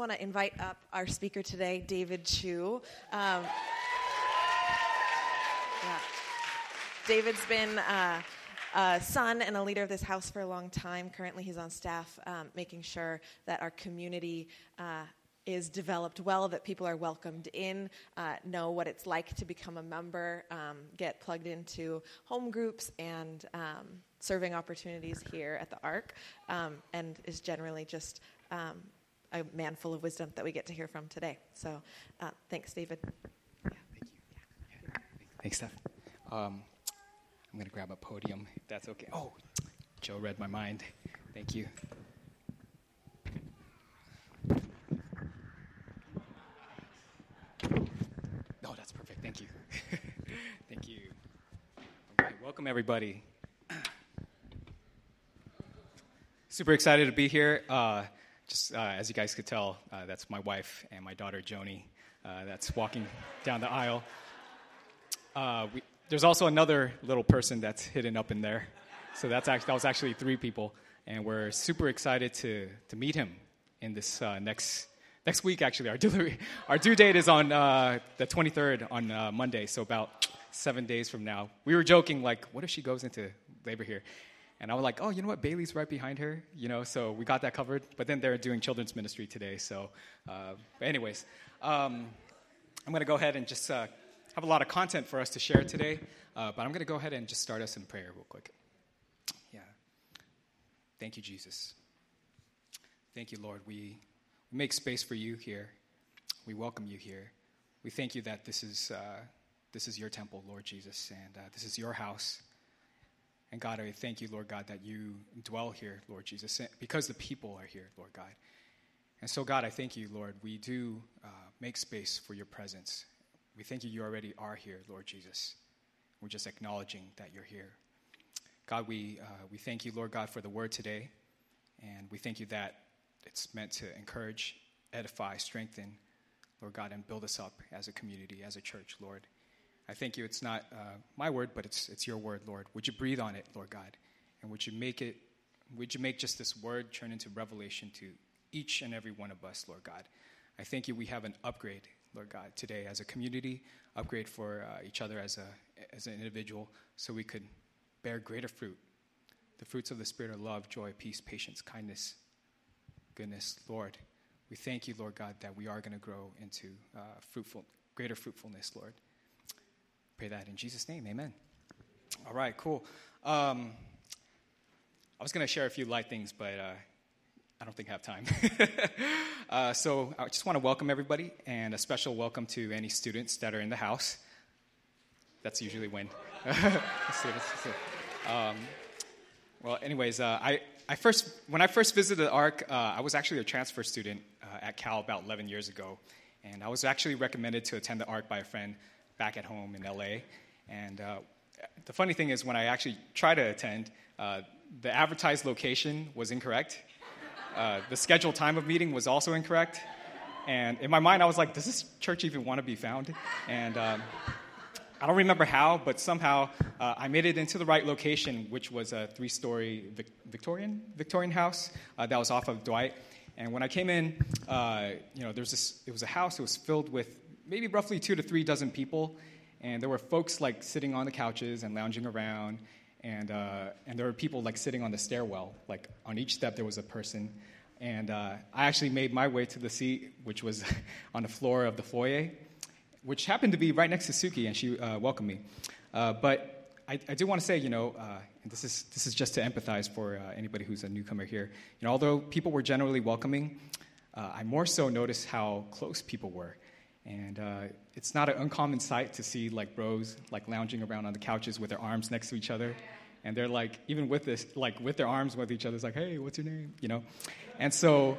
I want to invite up our speaker today, David Chu. Um, yeah. David's been uh, a son and a leader of this house for a long time. Currently, he's on staff um, making sure that our community uh, is developed well, that people are welcomed in, uh, know what it's like to become a member, um, get plugged into home groups and um, serving opportunities here at the ARC, um, and is generally just um, a man full of wisdom that we get to hear from today. So uh, thanks, David. Yeah, thank you. Yeah. Thanks, Steph. Um, I'm going to grab a podium if that's okay. Oh, Joe read my mind. Thank you. Oh, that's perfect. Thank you. Thank you. All right, welcome everybody. Super excited to be here. Uh, just uh, as you guys could tell, uh, that's my wife and my daughter Joni. Uh, that's walking down the aisle. Uh, we, there's also another little person that's hidden up in there. So that's actually, that was actually three people, and we're super excited to to meet him in this uh, next next week. Actually, our due our due date is on uh, the 23rd on Monday, so about seven days from now. We were joking like, what if she goes into labor here? And I was like, oh, you know what? Bailey's right behind her, you know, so we got that covered. But then they're doing children's ministry today. So, uh, anyways, um, I'm going to go ahead and just uh, have a lot of content for us to share today. Uh, but I'm going to go ahead and just start us in prayer real quick. Yeah. Thank you, Jesus. Thank you, Lord. We, make space for you here. We welcome you here. We thank you that this is, uh, this is your temple, Lord Jesus, and uh, this is your house. And God, I thank you, Lord God, that you dwell here, Lord Jesus, because the people are here, Lord God. And so, God, I thank you, Lord. We do uh, make space for your presence. We thank you, you already are here, Lord Jesus. We're just acknowledging that you're here. God, we, uh, we thank you, Lord God, for the word today. And we thank you that it's meant to encourage, edify, strengthen, Lord God, and build us up as a community, as a church, Lord. I thank you. It's not uh, my word, but it's, it's your word, Lord. Would you breathe on it, Lord God? And would you make it, would you make just this word turn into revelation to each and every one of us, Lord God? I thank you. We have an upgrade, Lord God, today as a community, upgrade for uh, each other as, a, as an individual, so we could bear greater fruit. The fruits of the Spirit are love, joy, peace, patience, kindness, goodness, Lord. We thank you, Lord God, that we are going to grow into uh, fruitful, greater fruitfulness, Lord pray that in Jesus' name. Amen. All right, cool. Um, I was going to share a few light things, but uh, I don't think I have time. uh, so I just want to welcome everybody and a special welcome to any students that are in the house. That's usually when. um, well, anyways, uh, I, I first, when I first visited ARC, uh, I was actually a transfer student uh, at Cal about 11 years ago. And I was actually recommended to attend the ARC by a friend back at home in LA. And uh, the funny thing is, when I actually tried to attend, uh, the advertised location was incorrect. Uh, the scheduled time of meeting was also incorrect. And in my mind, I was like, does this church even want to be found? And um, I don't remember how, but somehow uh, I made it into the right location, which was a three story Vic- Victorian, Victorian house uh, that was off of Dwight. And when I came in, uh, you know, there was this, it was a house, it was filled with maybe roughly two to three dozen people, and there were folks like sitting on the couches and lounging around, and uh, and there were people like sitting on the stairwell. Like on each step, there was a person, and uh, I actually made my way to the seat, which was on the floor of the foyer, which happened to be right next to Suki, and she uh, welcomed me. Uh, but I, I, do want to say, you know, uh, this is this is just to empathize for uh, anybody who's a newcomer here. You know, although people were generally welcoming, I more so noticed how close people were. And uh, it's not an uncommon sight to see like bros like lounging around on the couches with their arms next to each other. And they're like, even with this, like with their arms with each other, it's like, hey, what's your name? You know? And so,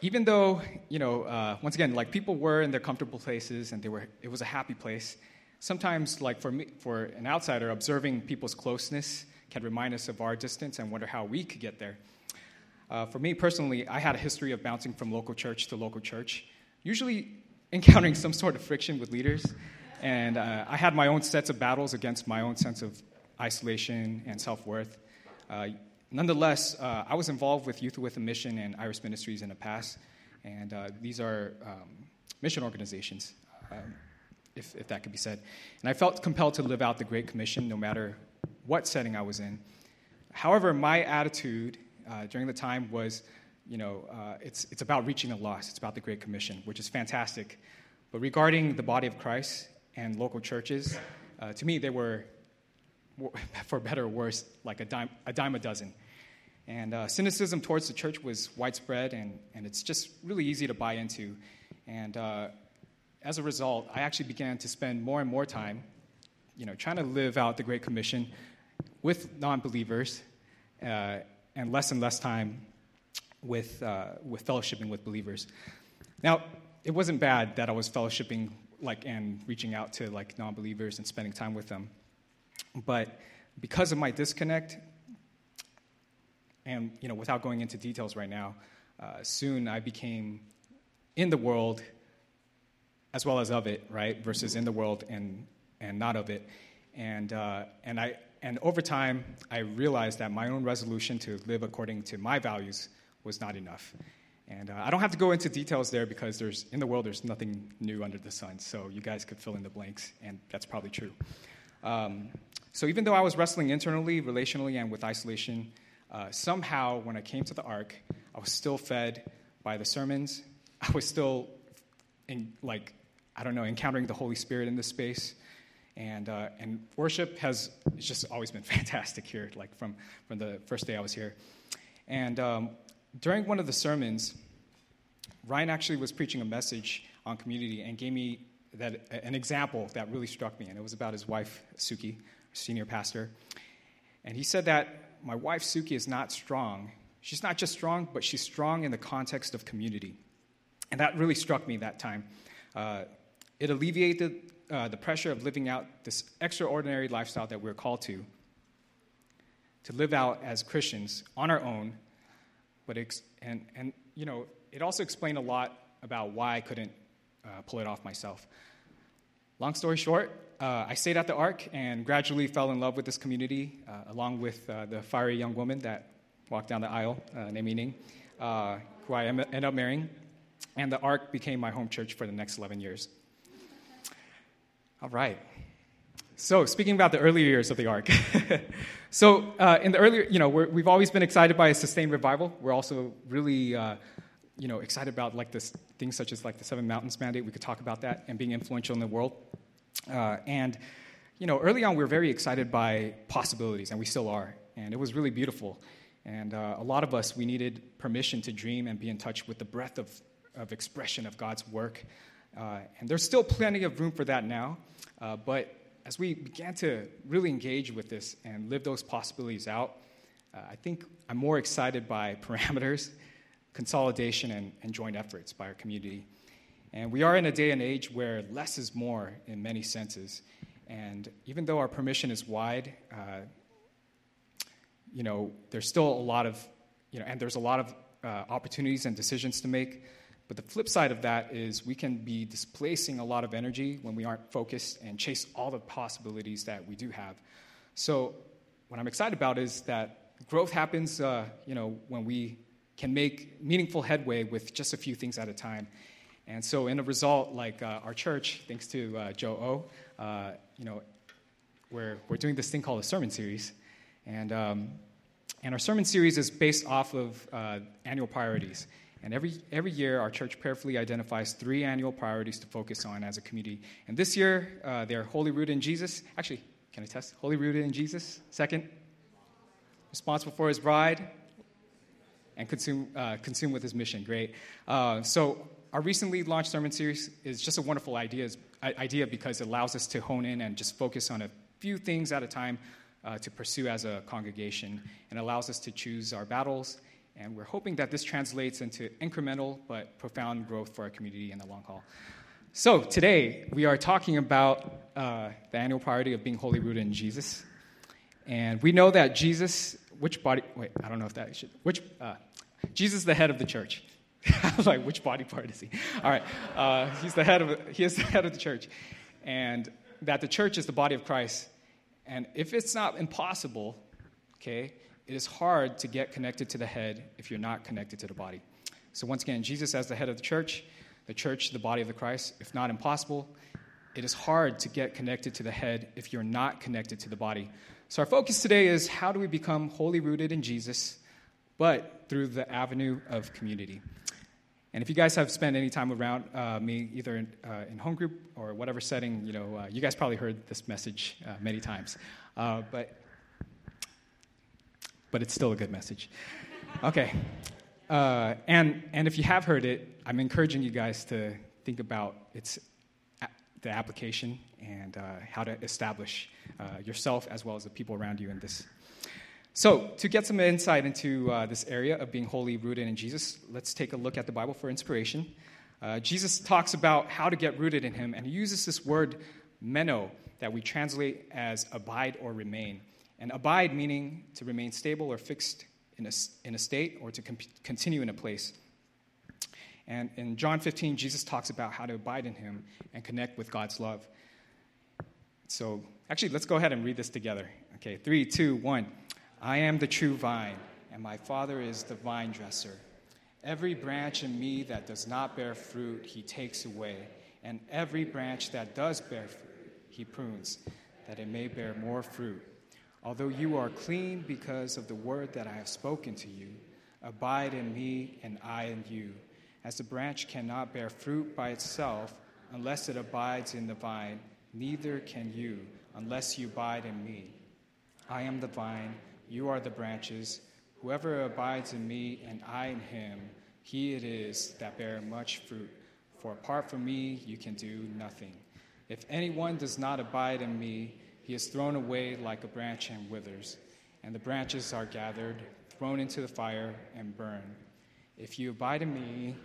even though, you know, uh, once again, like people were in their comfortable places and they were, it was a happy place, sometimes, like for me, for an outsider, observing people's closeness can remind us of our distance and wonder how we could get there. Uh, for me personally, I had a history of bouncing from local church to local church, usually encountering some sort of friction with leaders. And uh, I had my own sets of battles against my own sense of isolation and self worth. Uh, nonetheless, uh, I was involved with Youth with a Mission and Iris Ministries in the past, and uh, these are um, mission organizations, um, if, if that could be said. And I felt compelled to live out the Great Commission no matter what setting I was in. However, my attitude uh, during the time was, you know, uh, it's, it's about reaching the lost, it's about the Great Commission, which is fantastic. But regarding the body of Christ and local churches, uh, to me, they were, for better or worse, like a dime a, dime a dozen. And uh, cynicism towards the church was widespread, and, and it's just really easy to buy into. And uh, as a result, I actually began to spend more and more time, you know, trying to live out the Great Commission with non-believers, uh, and less and less time with, uh, with fellowshipping with believers. Now, it wasn't bad that I was fellowshipping like and reaching out to like non-believers and spending time with them, but because of my disconnect, and you know, without going into details right now, uh, soon I became in the world as well as of it, right? Versus in the world and and not of it, and uh, and I and over time I realized that my own resolution to live according to my values was not enough. And uh, I don't have to go into details there because there's in the world there's nothing new under the sun. So you guys could fill in the blanks, and that's probably true. Um, so even though I was wrestling internally, relationally, and with isolation, uh, somehow when I came to the Ark, I was still fed by the sermons. I was still, in, like, I don't know, encountering the Holy Spirit in this space. And, uh, and worship has just always been fantastic here, like from, from the first day I was here. And um, during one of the sermons, Ryan actually was preaching a message on community and gave me that, an example that really struck me. And it was about his wife, Suki, senior pastor. And he said that my wife, Suki, is not strong. She's not just strong, but she's strong in the context of community. And that really struck me that time. Uh, it alleviated uh, the pressure of living out this extraordinary lifestyle that we're called to, to live out as Christians on our own. But ex- and, and, you know, it also explained a lot about why I couldn't uh, pull it off myself. Long story short, uh, I stayed at the Ark and gradually fell in love with this community, uh, along with uh, the fiery young woman that walked down the aisle, uh, Ning, who I ended up marrying. And the Ark became my home church for the next 11 years. All right. So, speaking about the earlier years of the Ark. so, uh, in the earlier, you know, we have always been excited by a sustained revival. We're also really, uh, you know, excited about like this things such as like the Seven Mountains Mandate. We could talk about that and being influential in the world. Uh, and, you know, early on, we were very excited by possibilities, and we still are. And it was really beautiful. And uh, a lot of us, we needed permission to dream and be in touch with the breadth of, of expression of God's work. Uh, and there's still plenty of room for that now. Uh, but as we began to really engage with this and live those possibilities out, uh, I think I'm more excited by parameters, consolidation, and, and joint efforts by our community. And we are in a day and age where less is more in many senses. And even though our permission is wide, uh, you know, there's still a lot of, you know, and there's a lot of uh, opportunities and decisions to make. But the flip side of that is we can be displacing a lot of energy when we aren't focused and chase all the possibilities that we do have. So, what I'm excited about is that growth happens, uh, you know, when we can make meaningful headway with just a few things at a time. And so, in a result, like uh, our church, thanks to uh, Joe O, uh, you know, we're, we're doing this thing called a sermon series. And, um, and our sermon series is based off of uh, annual priorities. And every, every year, our church prayerfully identifies three annual priorities to focus on as a community. And this year, uh, they're Wholly rooted in Jesus. Actually, can I test? Wholly rooted in Jesus. Second, responsible for his bride, and consume, uh, consume with his mission. Great. Uh, so, our recently launched sermon series is just a wonderful idea, idea because it allows us to hone in and just focus on a few things at a time uh, to pursue as a congregation and allows us to choose our battles. And we're hoping that this translates into incremental but profound growth for our community in the long haul. So, today we are talking about uh, the annual priority of being wholly rooted in Jesus. And we know that Jesus, which body, wait, I don't know if that should, which, uh, Jesus is the head of the church. I was like, which body part is he? All right. Uh, he's the head of he is the head of the church, and that the church is the body of Christ. And if it's not impossible, okay, it is hard to get connected to the head if you're not connected to the body. So, once again, Jesus as the head of the church, the church, the body of the Christ, if not impossible, it is hard to get connected to the head if you're not connected to the body. So, our focus today is how do we become wholly rooted in Jesus, but through the avenue of community. And if you guys have spent any time around uh, me, either in, uh, in, home group or whatever setting, you know, uh, you guys probably heard this message uh, many times. Uh, but, but it's still a good message. Okay. Uh, and, and if you have heard it, I'm encouraging you guys to think about its the application and uh, how to establish uh, yourself as well as the people around you in this. So, to get some insight into uh, this area of being wholly rooted in Jesus, let's take a look at the Bible for inspiration. Uh, Jesus talks about how to get rooted in Him, and he uses this word meno that we translate as abide or remain. And abide meaning to remain stable or fixed in a, in a state or to continue in a place. And in John 15, Jesus talks about how to abide in him and connect with God's love. So, actually, let's go ahead and read this together. Okay, three, two, one. I am the true vine, and my Father is the vine dresser. Every branch in me that does not bear fruit, he takes away, and every branch that does bear fruit, he prunes, that it may bear more fruit. Although you are clean because of the word that I have spoken to you, abide in me, and I in you. As the branch cannot bear fruit by itself unless it abides in the vine, neither can you unless you abide in me. I am the vine, you are the branches. Whoever abides in me and I in him, he it is that bear much fruit. For apart from me, you can do nothing. If anyone does not abide in me, he is thrown away like a branch and withers, and the branches are gathered, thrown into the fire, and burned. If you abide in me,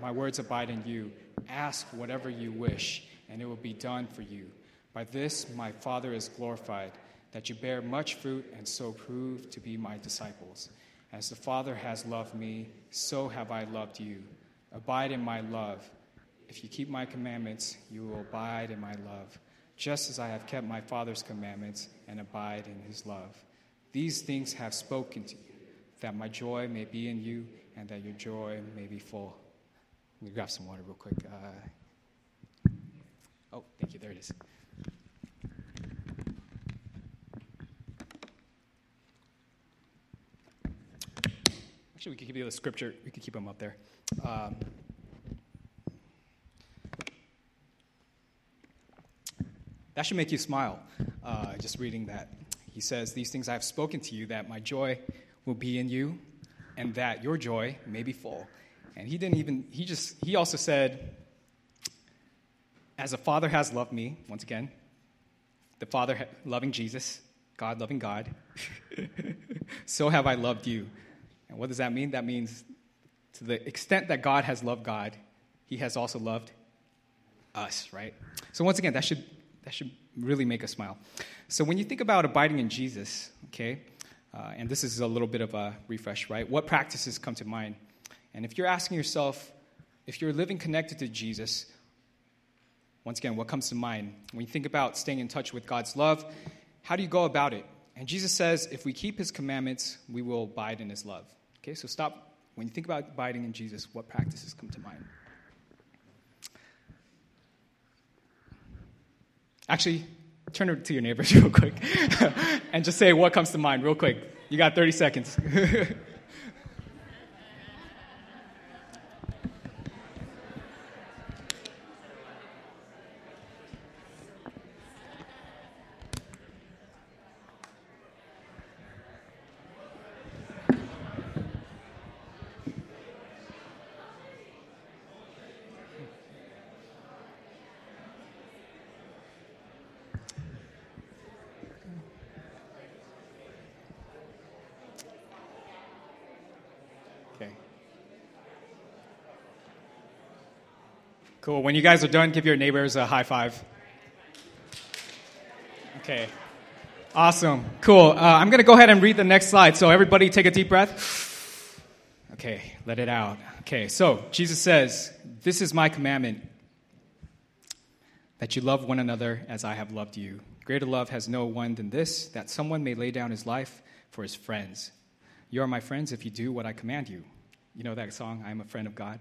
my words abide in you. Ask whatever you wish, and it will be done for you. By this my Father is glorified, that you bear much fruit and so prove to be my disciples. As the Father has loved me, so have I loved you. Abide in my love. If you keep my commandments, you will abide in my love, just as I have kept my Father's commandments and abide in his love. These things have spoken to you, that my joy may be in you and that your joy may be full. Let me grab some water real quick. Uh, oh, thank you. There it is. Actually, we could keep the scripture. We could keep them up there. Um, that should make you smile. Uh, just reading that, he says, "These things I have spoken to you, that my joy will be in you, and that your joy may be full." And he didn't even, he just, he also said, as a father has loved me, once again, the father loving Jesus, God loving God, so have I loved you. And what does that mean? That means to the extent that God has loved God, he has also loved us, right? So once again, that should, that should really make us smile. So when you think about abiding in Jesus, okay, uh, and this is a little bit of a refresh, right? What practices come to mind? And if you're asking yourself, if you're living connected to Jesus, once again, what comes to mind? When you think about staying in touch with God's love, how do you go about it? And Jesus says, if we keep his commandments, we will abide in his love. Okay, so stop. When you think about abiding in Jesus, what practices come to mind? Actually, turn to your neighbors real quick and just say what comes to mind real quick. You got 30 seconds. Cool. When you guys are done, give your neighbors a high five. Okay. Awesome. Cool. Uh, I'm going to go ahead and read the next slide. So, everybody take a deep breath. Okay, let it out. Okay, so Jesus says, This is my commandment that you love one another as I have loved you. Greater love has no one than this, that someone may lay down his life for his friends. You are my friends if you do what I command you. You know that song, I am a friend of God?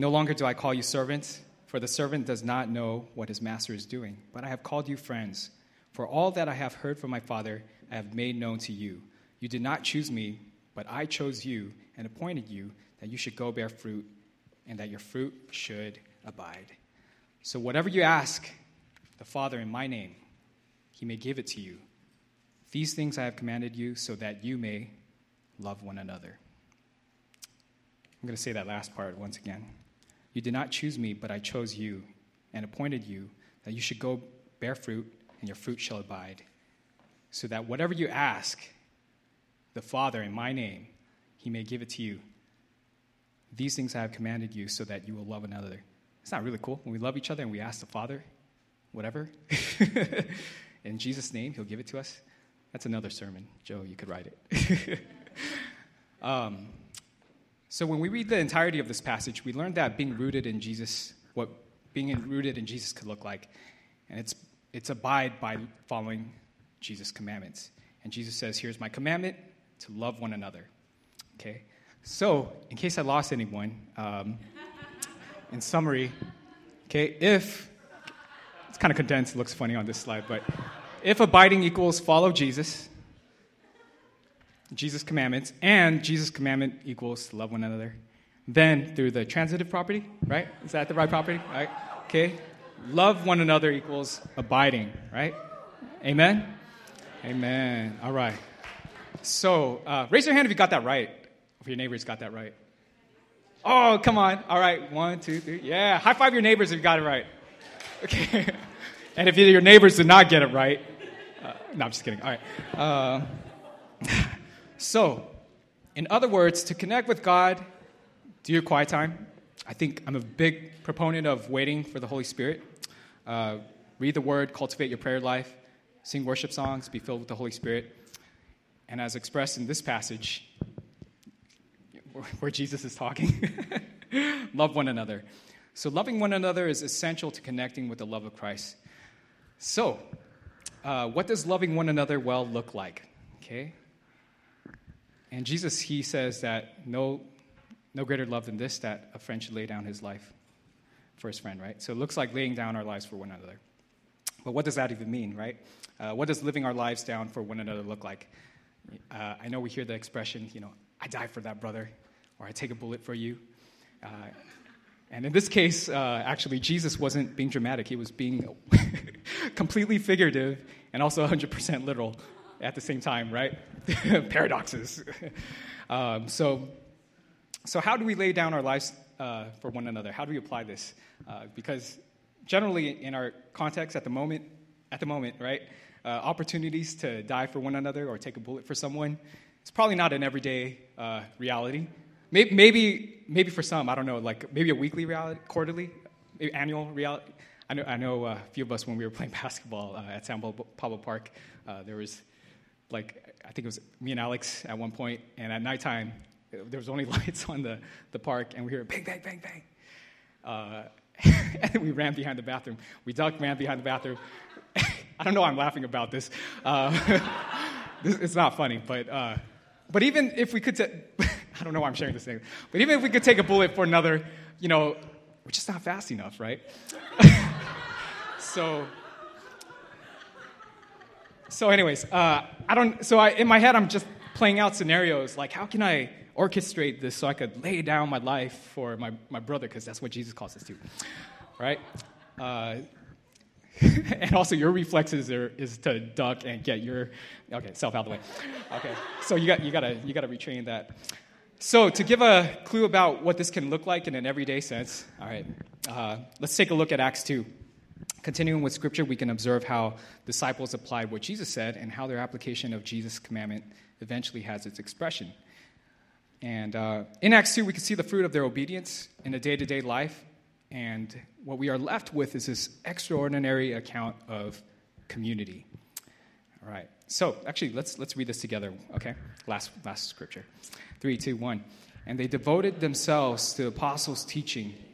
No longer do I call you servants, for the servant does not know what his master is doing, but I have called you friends. For all that I have heard from my Father, I have made known to you. You did not choose me, but I chose you and appointed you that you should go bear fruit, and that your fruit should abide. So whatever you ask the Father in my name, he may give it to you. These things I have commanded you so that you may love one another. I'm going to say that last part once again. You did not choose me, but I chose you and appointed you that you should go bear fruit, and your fruit shall abide, so that whatever you ask the Father in my name, he may give it to you. These things I have commanded you so that you will love another. It's not really cool when we love each other and we ask the Father, whatever, in Jesus' name, he'll give it to us. That's another sermon. Joe, you could write it. um, so when we read the entirety of this passage, we learn that being rooted in Jesus, what being rooted in Jesus could look like. And it's, it's abide by following Jesus' commandments. And Jesus says, Here's my commandment to love one another. Okay? So, in case I lost anyone, um, in summary, okay, if, it's kind of condensed, looks funny on this slide, but if abiding equals follow Jesus, Jesus' commandments, and Jesus' commandment equals love one another, then through the transitive property, right? Is that the right property? Right? Okay. Love one another equals abiding, right? Amen? Amen. All right. So uh, raise your hand if you got that right. If your neighbors got that right. Oh, come on. All right. One, two, three. Yeah. High five your neighbors if you got it right. Okay. and if your neighbors did not get it right, uh, no, I'm just kidding. All right. Uh, so, in other words, to connect with God, do your quiet time. I think I'm a big proponent of waiting for the Holy Spirit. Uh, read the Word, cultivate your prayer life, sing worship songs, be filled with the Holy Spirit. And as expressed in this passage, where Jesus is talking, love one another. So, loving one another is essential to connecting with the love of Christ. So, uh, what does loving one another well look like? Okay? And Jesus, he says that no, no greater love than this that a friend should lay down his life for his friend, right? So it looks like laying down our lives for one another. But what does that even mean, right? Uh, what does living our lives down for one another look like? Uh, I know we hear the expression, you know, I die for that brother, or I take a bullet for you. Uh, and in this case, uh, actually, Jesus wasn't being dramatic. He was being completely figurative and also 100% literal at the same time, right? Paradoxes. um, so, so, how do we lay down our lives uh, for one another? How do we apply this? Uh, because generally, in our context at the moment, at the moment, right, uh, opportunities to die for one another or take a bullet for someone, it's probably not an everyday uh, reality. Maybe, maybe, maybe for some, I don't know, like maybe a weekly reality, quarterly, annual reality. I know, I know uh, a few of us when we were playing basketball uh, at San Pablo Park, uh, there was like, I think it was me and Alex at one point, and at nighttime, there was only lights on the, the park, and we heard bang, bang, bang, bang. Uh, and we ran behind the bathroom. We ducked, ran behind the bathroom. I don't know why I'm laughing about this. Uh, this it's not funny, but, uh, but even if we could, t- I don't know why I'm sharing this thing, but even if we could take a bullet for another, you know, we're just not fast enough, right? so, so anyways, uh, I don't, so I, in my head, I'm just playing out scenarios like, how can I orchestrate this so I could lay down my life for my, my brother, because that's what Jesus calls us to, right? Uh, and also, your reflexes are, is to duck and get your okay self out of the way. Okay, so you got you gotta you gotta retrain that. So to give a clue about what this can look like in an everyday sense, all right, uh, let's take a look at Acts two. Continuing with scripture, we can observe how disciples applied what Jesus said and how their application of Jesus' commandment eventually has its expression. And uh, in Acts 2, we can see the fruit of their obedience in a day to day life. And what we are left with is this extraordinary account of community. All right. So, actually, let's, let's read this together, okay? Last, last scripture. Three, two, one. And they devoted themselves to the apostles' teaching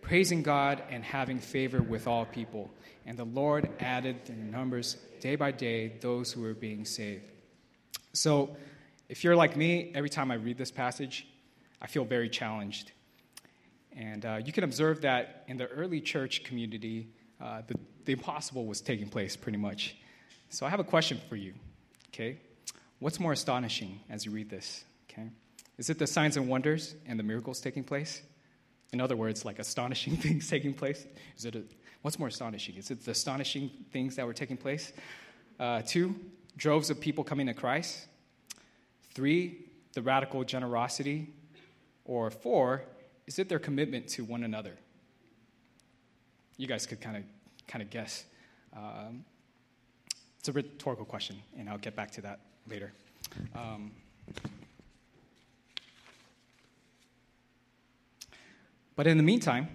praising God and having favor with all people. And the Lord added in numbers day by day those who were being saved. So, if you're like me, every time I read this passage, I feel very challenged. And uh, you can observe that in the early church community, uh, the, the impossible was taking place pretty much. So I have a question for you, okay? What's more astonishing as you read this, okay? Is it the signs and wonders and the miracles taking place? In other words, like astonishing things taking place? Is it a, what's more astonishing? Is it the astonishing things that were taking place? Uh, two, droves of people coming to Christ. Three, the radical generosity. Or four, is it their commitment to one another? You guys could kind of kind of guess. Um, it's a rhetorical question, and I'll get back to that later. Um, but in the meantime,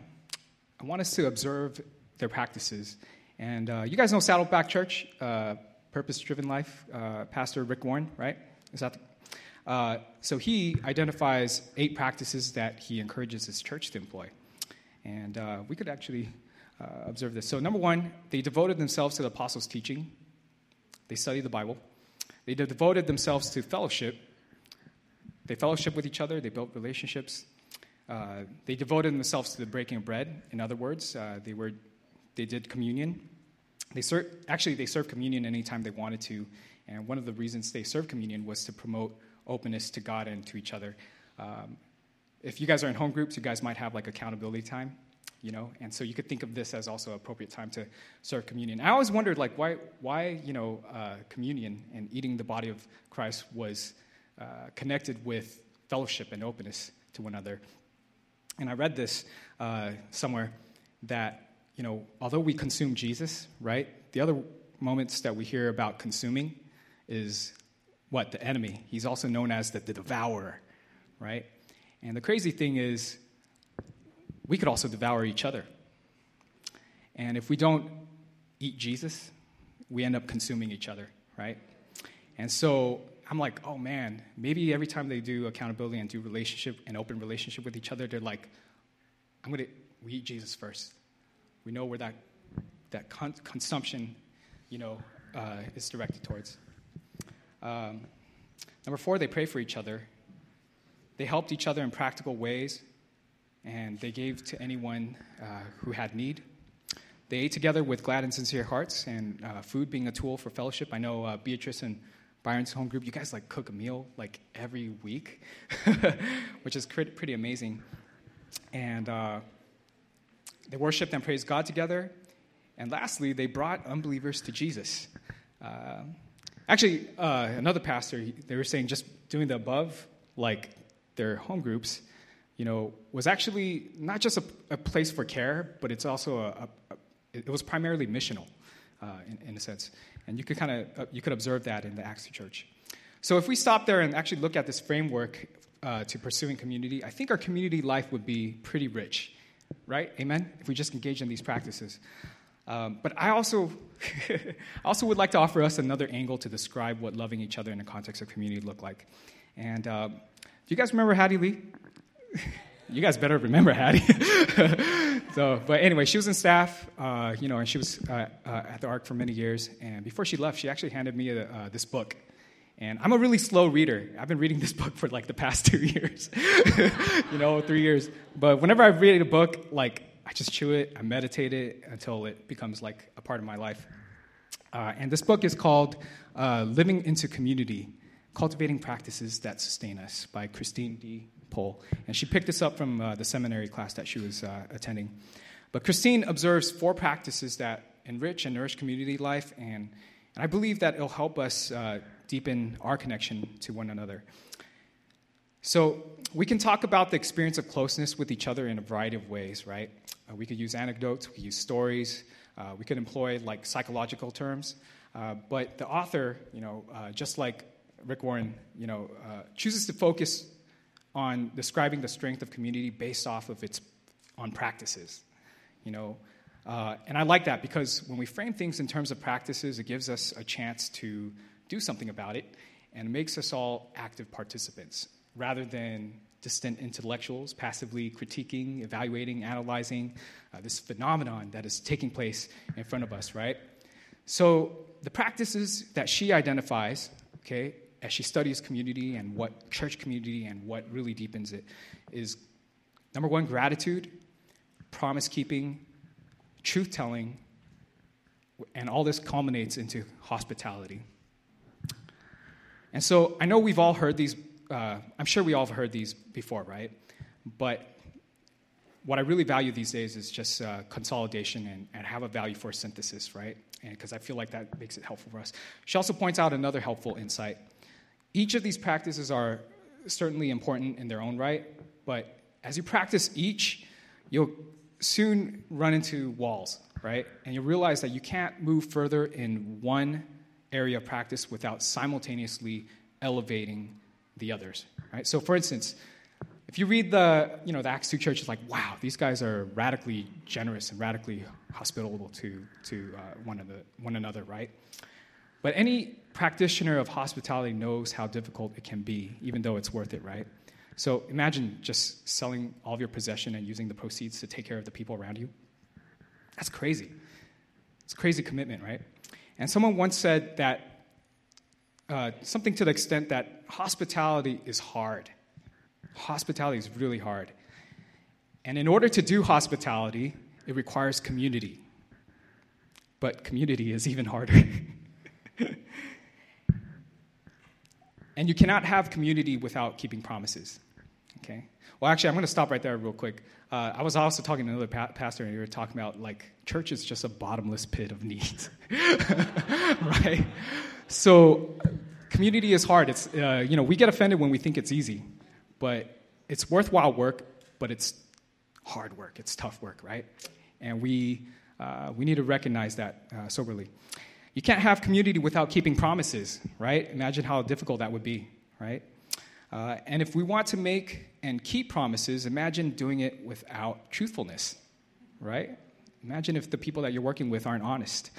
I want us to observe their practices. And uh, you guys know Saddleback Church, uh, Purpose Driven Life, uh, Pastor Rick Warren, right? Is that the, uh, so he identifies eight practices that he encourages his church to employ. And uh, we could actually uh, observe this. So, number one, they devoted themselves to the apostles' teaching, they studied the Bible, they devoted themselves to fellowship. They fellowship with each other, they built relationships. Uh, they devoted themselves to the breaking of bread. In other words, uh, they, were, they did communion. They ser- actually, they served communion anytime they wanted to. And one of the reasons they served communion was to promote openness to God and to each other. Um, if you guys are in home groups, you guys might have like accountability time, you know, and so you could think of this as also appropriate time to serve communion. I always wondered like why, why you know, uh, communion and eating the body of Christ was uh, connected with fellowship and openness to one another. And I read this uh, somewhere that you know, although we consume Jesus, right? The other moments that we hear about consuming is what? The enemy. He's also known as the, the devourer, right? And the crazy thing is, we could also devour each other. And if we don't eat Jesus, we end up consuming each other, right? And so I'm like, oh man, maybe every time they do accountability and do relationship and open relationship with each other, they're like, I'm gonna we eat Jesus first. We know where that that con- consumption, you know, uh, is directed towards. Um, number four, they pray for each other. They helped each other in practical ways, and they gave to anyone uh, who had need. They ate together with glad and sincere hearts, and uh, food being a tool for fellowship. I know uh, Beatrice and Byron's home group, you guys like cook a meal like every week, which is pretty amazing. And uh, they worshiped and praised God together. And lastly, they brought unbelievers to Jesus. Uh, Actually, uh, another pastor, they were saying just doing the above, like their home groups, you know, was actually not just a, a place for care, but it's also a, a, a it was primarily missional, uh, in, in, a sense. And you could kind of uh, you could observe that in the Acts Church. So if we stop there and actually look at this framework uh, to pursuing community, I think our community life would be pretty rich, right? Amen. If we just engage in these practices. Um, but I also, also would like to offer us another angle to describe what loving each other in the context of community look like. And uh, do you guys remember Hattie Lee? you guys better remember Hattie. so, but anyway, she was in staff, uh, you know, and she was uh, uh, at the Ark for many years. And before she left, she actually handed me a, uh, this book. And I'm a really slow reader. I've been reading this book for like the past two years, you know, three years. But whenever I read a book, like I just chew it, I meditate it until it becomes like a part of my life. Uh, and this book is called uh, Living into Community Cultivating Practices That Sustain Us by Christine D. Pohl. And she picked this up from uh, the seminary class that she was uh, attending. But Christine observes four practices that enrich and nourish community life, and, and I believe that it'll help us uh, deepen our connection to one another. So, we can talk about the experience of closeness with each other in a variety of ways, right? Uh, we could use anecdotes, we could use stories, uh, we could employ like psychological terms. Uh, but the author, you know, just like Rick Warren, you know, chooses to focus on describing the strength of community based off of its on practices. You know, uh, and I like that because when we frame things in terms of practices, it gives us a chance to do something about it and makes us all active participants rather than distant intellectuals passively critiquing, evaluating, analyzing uh, this phenomenon that is taking place in front of us, right? So, the practices that she identifies, okay, as she studies community and what church community and what really deepens it is number one, gratitude, promise keeping, truth telling, and all this culminates into hospitality. And so I know we've all heard these, uh, I'm sure we all have heard these before, right? But what I really value these days is just uh, consolidation and, and have a value for synthesis, right? Because I feel like that makes it helpful for us. She also points out another helpful insight. Each of these practices are certainly important in their own right, but as you practice each, you'll soon run into walls, right? And you'll realize that you can't move further in one area of practice without simultaneously elevating the others, right? So, for instance, if you read the, you know, the Acts 2 church, it's like, wow, these guys are radically generous and radically hospitable to, to uh, one, of the, one another, right? But any practitioner of hospitality knows how difficult it can be, even though it's worth it, right? So imagine just selling all of your possession and using the proceeds to take care of the people around you. That's crazy. It's crazy commitment, right? And someone once said that uh, something to the extent that hospitality is hard hospitality is really hard. And in order to do hospitality, it requires community. But community is even harder. and you cannot have community without keeping promises. Okay? Well, actually, I'm going to stop right there real quick. Uh, I was also talking to another pa- pastor, and we were talking about like church is just a bottomless pit of needs, right? So, community is hard. It's uh, you know we get offended when we think it's easy, but it's worthwhile work, but it's hard work. It's tough work, right? And we, uh, we need to recognize that uh, soberly. You can't have community without keeping promises, right? Imagine how difficult that would be, right? Uh, and if we want to make and keep promises, imagine doing it without truthfulness, right? Imagine if the people that you're working with aren't honest,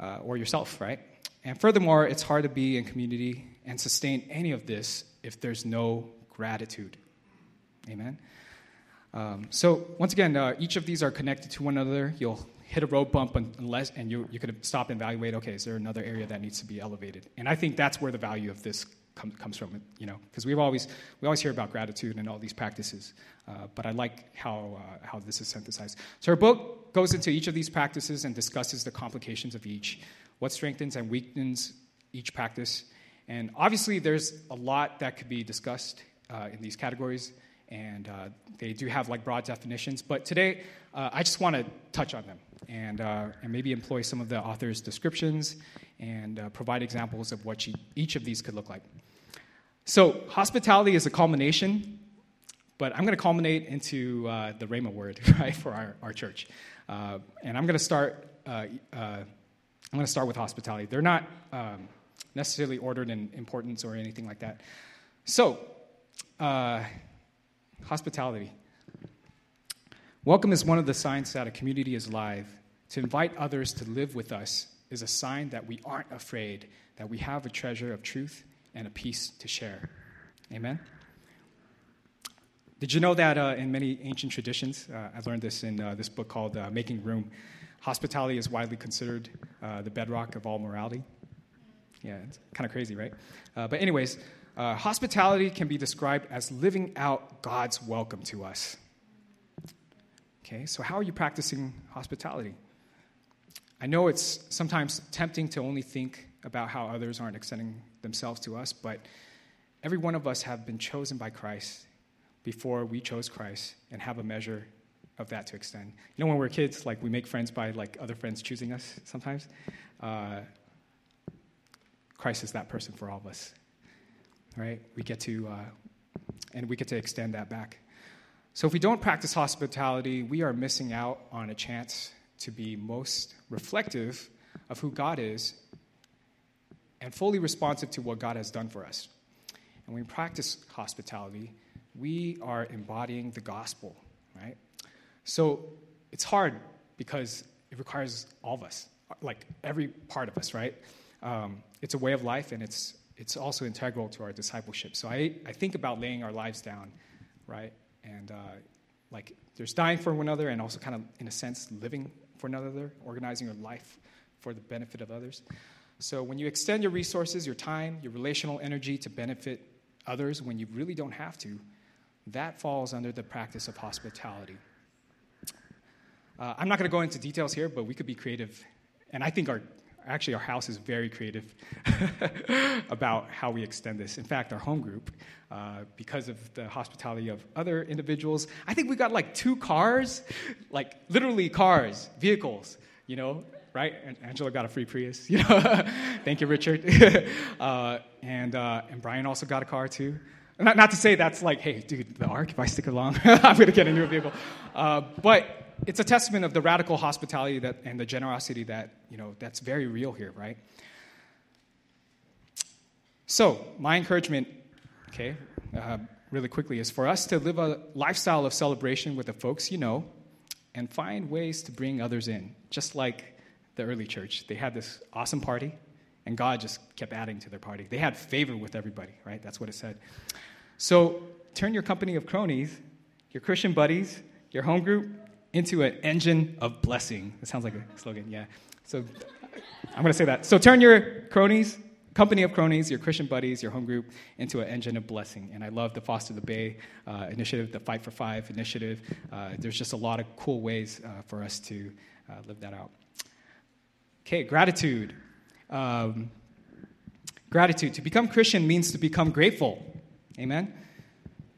uh, or yourself, right? And furthermore, it's hard to be in community and sustain any of this if there's no gratitude. Amen. Um, so once again, uh, each of these are connected to one another. You'll hit a road bump unless, and you, you could stop and evaluate. Okay, is there another area that needs to be elevated? And I think that's where the value of this com- comes from. You know, because we've always we always hear about gratitude and all these practices, uh, but I like how uh, how this is synthesized. So her book goes into each of these practices and discusses the complications of each, what strengthens and weakens each practice, and obviously there's a lot that could be discussed uh, in these categories, and uh, they do have like broad definitions. But today, uh, I just want to touch on them and, uh, and maybe employ some of the author's descriptions and uh, provide examples of what she, each of these could look like. So, hospitality is a culmination, but I'm going to culminate into uh, the Rhema word, right, for our, our church. and I'm going to start. I'm going to start with hospitality. They're not um, necessarily ordered in importance or anything like that. So, uh, hospitality. Welcome is one of the signs that a community is alive. To invite others to live with us is a sign that we aren't afraid, that we have a treasure of truth and a peace to share. Amen? Did you know that uh, in many ancient traditions, uh, I learned this in uh, this book called uh, Making Room, hospitality is widely considered uh, the bedrock of all morality? Yeah, it's kind of crazy, right? Uh, but, anyways, uh, hospitality can be described as living out God's welcome to us. Okay, so how are you practicing hospitality? I know it's sometimes tempting to only think about how others aren't extending themselves to us, but every one of us have been chosen by Christ before we chose Christ and have a measure of that to extend. You know, when we're kids, like we make friends by like other friends choosing us sometimes. Uh, Christ is that person for all of us right? We get to, uh, and we get to extend that back. So if we don't practice hospitality, we are missing out on a chance to be most reflective of who God is and fully responsive to what God has done for us. And when we practice hospitality, we are embodying the gospel, right? So it's hard because it requires all of us, like every part of us, right? Um, it's a way of life and it's, it's also integral to our discipleship. So I, I think about laying our lives down, right? And uh, like there's dying for one another and also kind of, in a sense, living for another, organizing your life for the benefit of others. So when you extend your resources, your time, your relational energy to benefit others when you really don't have to, that falls under the practice of hospitality. Uh, I'm not going to go into details here, but we could be creative. And I think our, actually, our house is very creative about how we extend this. In fact, our home group, uh, because of the hospitality of other individuals, I think we got like two cars, like literally cars, vehicles, you know, right? And Angela got a free Prius, you know. Thank you, Richard. uh, and, uh, and Brian also got a car too. Not, not to say that's like, hey, dude, the Ark, if I stick along, I'm going to get a new vehicle. Uh, but it's a testament of the radical hospitality that, and the generosity that, you know, that's very real here, right? So, my encouragement, okay, uh, really quickly, is for us to live a lifestyle of celebration with the folks you know and find ways to bring others in, just like the early church. They had this awesome party, and God just kept adding to their party. They had favor with everybody, right? That's what it said. So turn your company of cronies, your Christian buddies, your home group into an engine of blessing. It sounds like a slogan, yeah. So I'm going to say that. So turn your cronies, company of cronies, your Christian buddies, your home group, into an engine of blessing. And I love the Foster the Bay uh, initiative, the Fight for Five initiative. Uh, there's just a lot of cool ways uh, for us to uh, live that out. Okay, gratitude. Um, gratitude. To become Christian means to become grateful. Amen?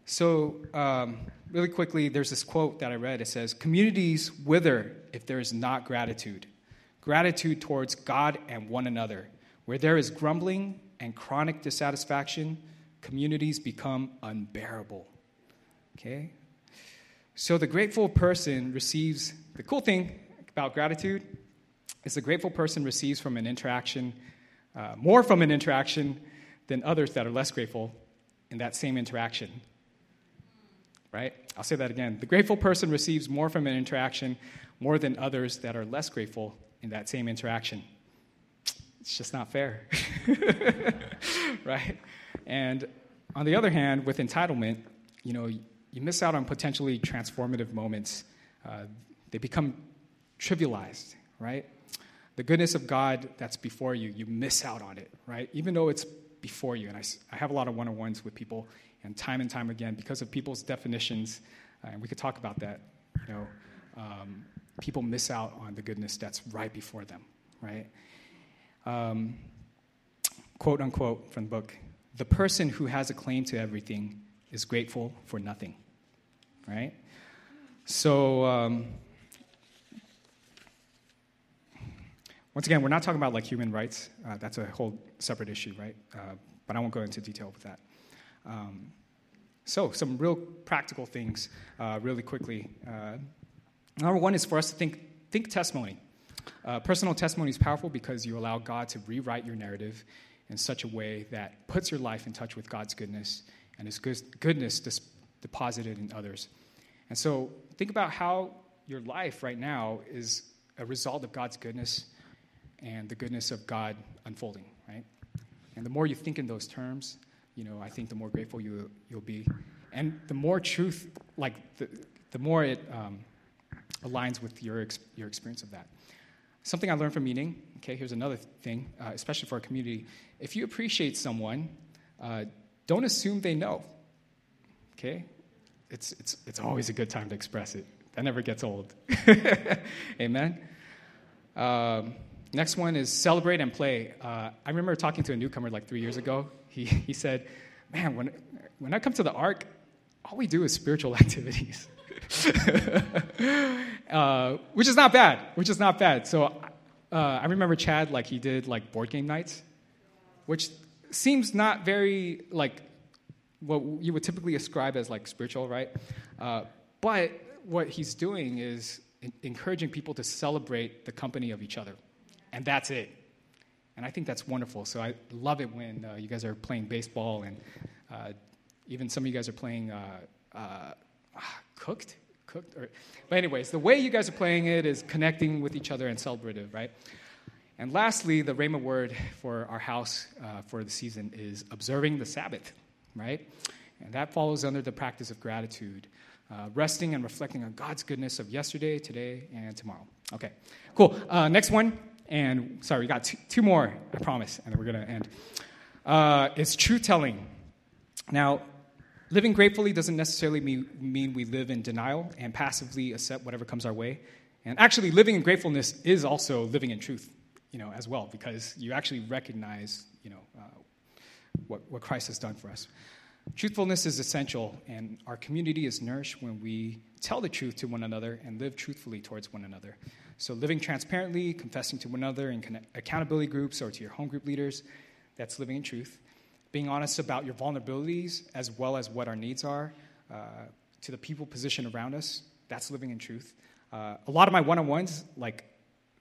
So, um, really quickly, there's this quote that I read. It says, Communities wither if there is not gratitude. Gratitude towards God and one another. Where there is grumbling and chronic dissatisfaction, communities become unbearable. Okay? So, the grateful person receives the cool thing about gratitude is the grateful person receives from an interaction, uh, more from an interaction than others that are less grateful in that same interaction. Right? I'll say that again. The grateful person receives more from an interaction more than others that are less grateful in that same interaction. It's just not fair. right? And on the other hand, with entitlement, you know, you miss out on potentially transformative moments. Uh, they become trivialized, right? the goodness of God that's before you, you miss out on it, right? Even though it's before you. And I, I have a lot of one on ones with people, and time and time again, because of people's definitions, uh, and we could talk about that, you know, um, people miss out on the goodness that's right before them, right? Um, quote unquote from the book the person who has a claim to everything is grateful for nothing, right? So, um, Once again, we're not talking about like human rights. Uh, that's a whole separate issue, right? Uh, but I won't go into detail with that. Um, so, some real practical things, uh, really quickly. Uh, number one is for us to think, think testimony. Uh, personal testimony is powerful because you allow God to rewrite your narrative in such a way that puts your life in touch with God's goodness and His goodness dis- deposited in others. And so, think about how your life right now is a result of God's goodness and the goodness of God unfolding, right? And the more you think in those terms, you know, I think the more grateful you, you'll be. And the more truth, like, the, the more it um, aligns with your, ex- your experience of that. Something I learned from meeting, okay, here's another thing, uh, especially for our community. If you appreciate someone, uh, don't assume they know, okay? It's, it's, it's always a good time to express it. That never gets old. Amen? Um, Next one is celebrate and play. Uh, I remember talking to a newcomer like three years ago. He, he said, Man, when, when I come to the Ark, all we do is spiritual activities. uh, which is not bad, which is not bad. So uh, I remember Chad, like, he did like board game nights, which seems not very like what you would typically ascribe as like spiritual, right? Uh, but what he's doing is encouraging people to celebrate the company of each other and that's it. And I think that's wonderful. So I love it when uh, you guys are playing baseball and uh, even some of you guys are playing uh, uh, cooked, cooked. Or, but anyways, the way you guys are playing it is connecting with each other and celebrative, right? And lastly, the Rhema word for our house uh, for the season is observing the Sabbath, right? And that follows under the practice of gratitude, uh, resting and reflecting on God's goodness of yesterday, today, and tomorrow. Okay, cool. Uh, next one, and sorry, we got two, two, more, I promise, and then we're going to end. Uh, it's truth telling. Now, living gratefully doesn't necessarily mean, mean we live in denial and passively accept whatever comes our way. And actually, living in gratefulness is also living in truth you know, as well, because you actually recognize, you know, uh, what, what Christ has done for us. Truthfulness is essential, and our community is nourished when we tell the truth to one another and live truthfully towards one another. So, living transparently, confessing to one another in accountability groups or to your home group leaders, that's living in truth. Being honest about your vulnerabilities as well as what our needs are uh, to the people positioned around us, that's living in truth. Uh, a lot of my one on ones, like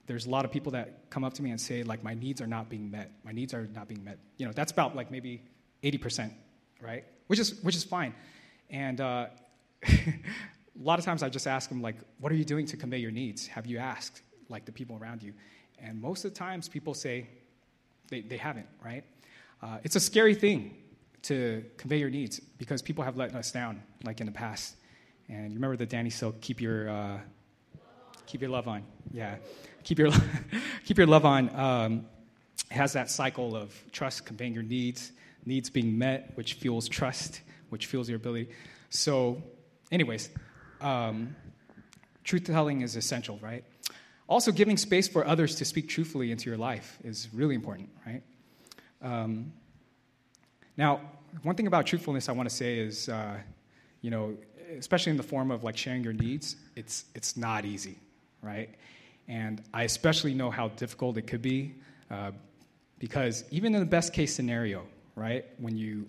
there's a lot of people that come up to me and say like my needs are not being met my needs are not being met you know that's about like maybe 80% right which is which is fine and uh, a lot of times i just ask them like what are you doing to convey your needs? Have you asked like the people around you? And most of the times people say they, they haven't right? Uh, it's a scary thing to convey your needs because people have let us down like in the past. And you remember the Danny Silk keep your uh, keep your love on. Yeah. Keep your, keep your love on um, has that cycle of trust conveying your needs, needs being met, which fuels trust, which fuels your ability. So, anyways, um, truth telling is essential, right? Also, giving space for others to speak truthfully into your life is really important, right? Um, now, one thing about truthfulness I want to say is, uh, you know, especially in the form of like sharing your needs, it's it's not easy, right? And I especially know how difficult it could be uh, because even in the best case scenario, right, when, you,